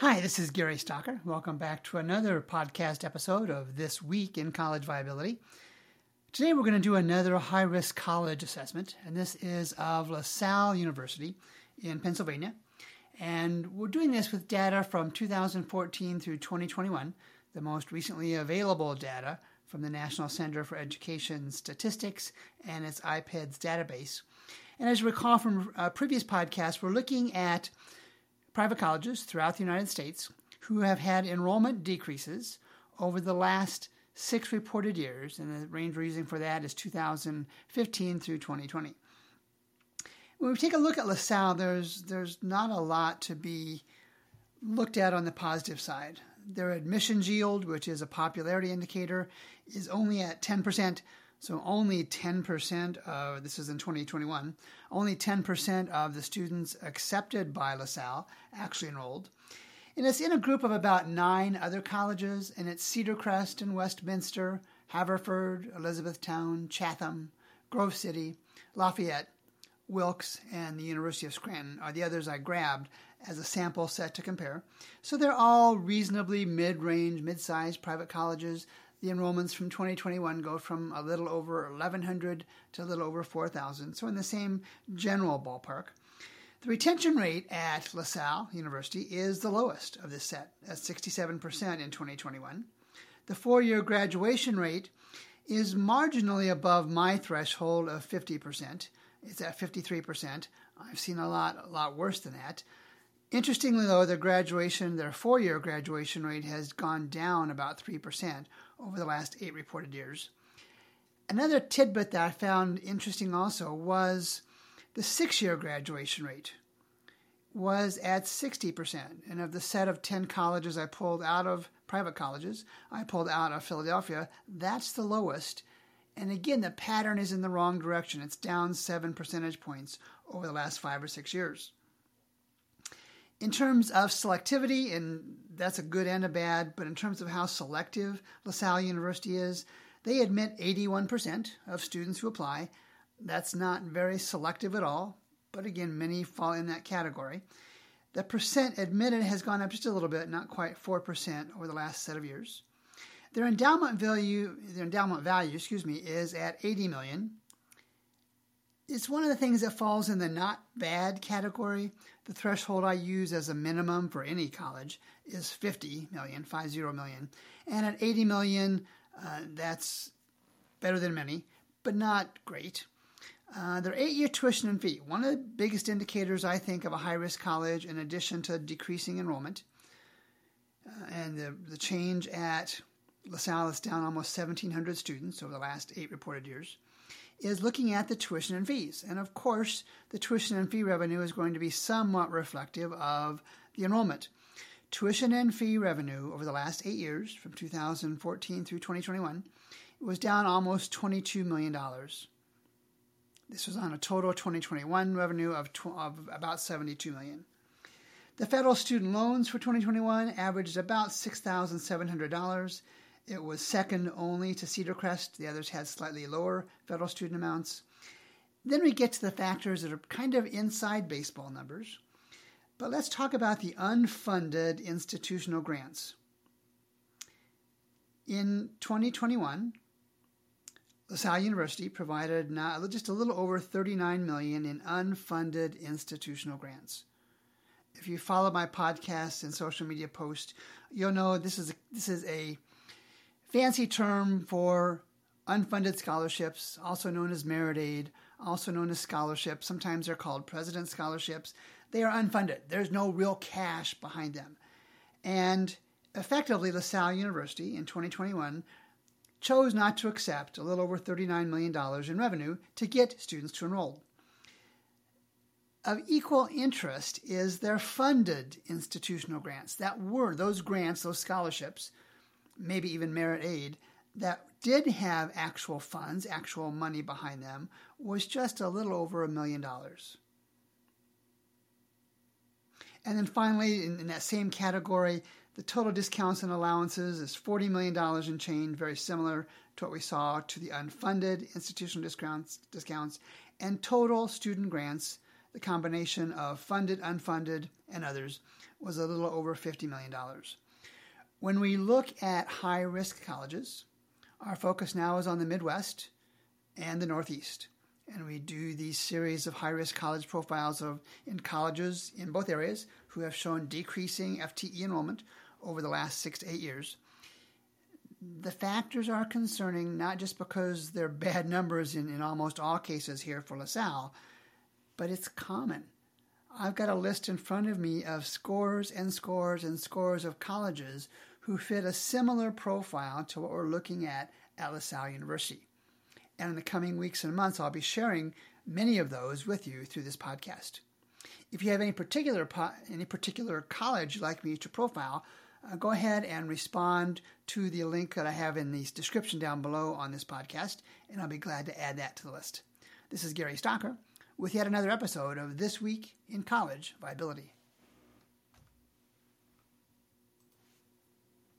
Hi, this is Gary Stocker. Welcome back to another podcast episode of This Week in College Viability. Today we're going to do another high risk college assessment, and this is of LaSalle University in Pennsylvania. And we're doing this with data from 2014 through 2021, the most recently available data from the National Center for Education Statistics and its IPEDS database. And as you recall from a previous podcast, we're looking at private colleges throughout the United States who have had enrollment decreases over the last six reported years, and the range we're using for that is 2015 through 2020. When we take a look at LaSalle, there's there's not a lot to be looked at on the positive side. Their admissions yield, which is a popularity indicator, is only at 10%. So only 10% of this is in 2021. Only 10% of the students accepted by LaSalle actually enrolled. And it's in a group of about nine other colleges, and it's Cedar Crest and Westminster, Haverford, Elizabethtown, Chatham, Grove City, Lafayette, Wilkes, and the University of Scranton are the others I grabbed as a sample set to compare. So they're all reasonably mid range, mid sized private colleges the enrollments from 2021 go from a little over 1,100 to a little over 4,000, so in the same general ballpark. The retention rate at LaSalle University is the lowest of this set, at 67% in 2021. The four year graduation rate is marginally above my threshold of 50%. It's at 53%. I've seen a lot, a lot worse than that. Interestingly, though, their graduation, their four year graduation rate has gone down about 3% over the last eight reported years. Another tidbit that I found interesting also was the six year graduation rate was at 60%. And of the set of 10 colleges I pulled out of private colleges, I pulled out of Philadelphia, that's the lowest. And again, the pattern is in the wrong direction. It's down seven percentage points over the last five or six years. In terms of selectivity, and that's a good and a bad, but in terms of how selective LaSalle University is, they admit 81% of students who apply. That's not very selective at all, but again, many fall in that category. The percent admitted has gone up just a little bit, not quite 4% over the last set of years. Their endowment value, their endowment value, excuse me, is at 80 million, it's one of the things that falls in the not bad category. The threshold I use as a minimum for any college is 50 million, 50 million. And at 80 million, uh, that's better than many, but not great. Uh, their eight year tuition and fee, one of the biggest indicators, I think, of a high risk college, in addition to decreasing enrollment. Uh, and the, the change at LaSalle is down almost 1,700 students over the last eight reported years is looking at the tuition and fees. And of course, the tuition and fee revenue is going to be somewhat reflective of the enrollment. Tuition and fee revenue over the last eight years, from 2014 through 2021, was down almost $22 million. This was on a total 2021 revenue of, tw- of about 72 million. The federal student loans for 2021 averaged about $6,700 it was second only to Cedar Crest. The others had slightly lower federal student amounts. Then we get to the factors that are kind of inside baseball numbers. But let's talk about the unfunded institutional grants. In 2021, LaSalle University provided not, just a little over 39 million in unfunded institutional grants. If you follow my podcast and social media posts, you'll know this is a, this is a fancy term for unfunded scholarships, also known as merit aid, also known as scholarships. Sometimes they're called president scholarships. They are unfunded. There's no real cash behind them. And effectively, LaSalle University in 2021 chose not to accept a little over $39 million in revenue to get students to enroll. Of equal interest is their funded institutional grants. That were those grants, those scholarships, maybe even merit aid, that did have actual funds, actual money behind them, was just a little over a million dollars. And then finally, in, in, that same category, the total discounts and allowances is $40 million in change, very similar to what we saw to the unfunded institutional discounts, discounts and total student grants the combination of funded, unfunded, and others, was a little over $50 million. When we look at high risk colleges, our focus now is on the Midwest and the Northeast. And we do these series of high risk college profiles of in colleges in both areas who have shown decreasing FTE enrollment over the last six to eight years. The factors are concerning not just because they're bad numbers in, in almost all cases here for LaSalle, but it's common. I've got a list in front of me of scores and scores and scores of colleges who fit a similar profile to what we're looking at at LaSalle University. And in the coming weeks and months, I'll be sharing many of those with you through this podcast. If you have any particular any particular college you'd like me to profile, uh, go ahead and respond to the link that I have in the description down below on this podcast, and I'll be glad to add that to the list. This is Gary Stocker with yet another episode of This Week in College Viability.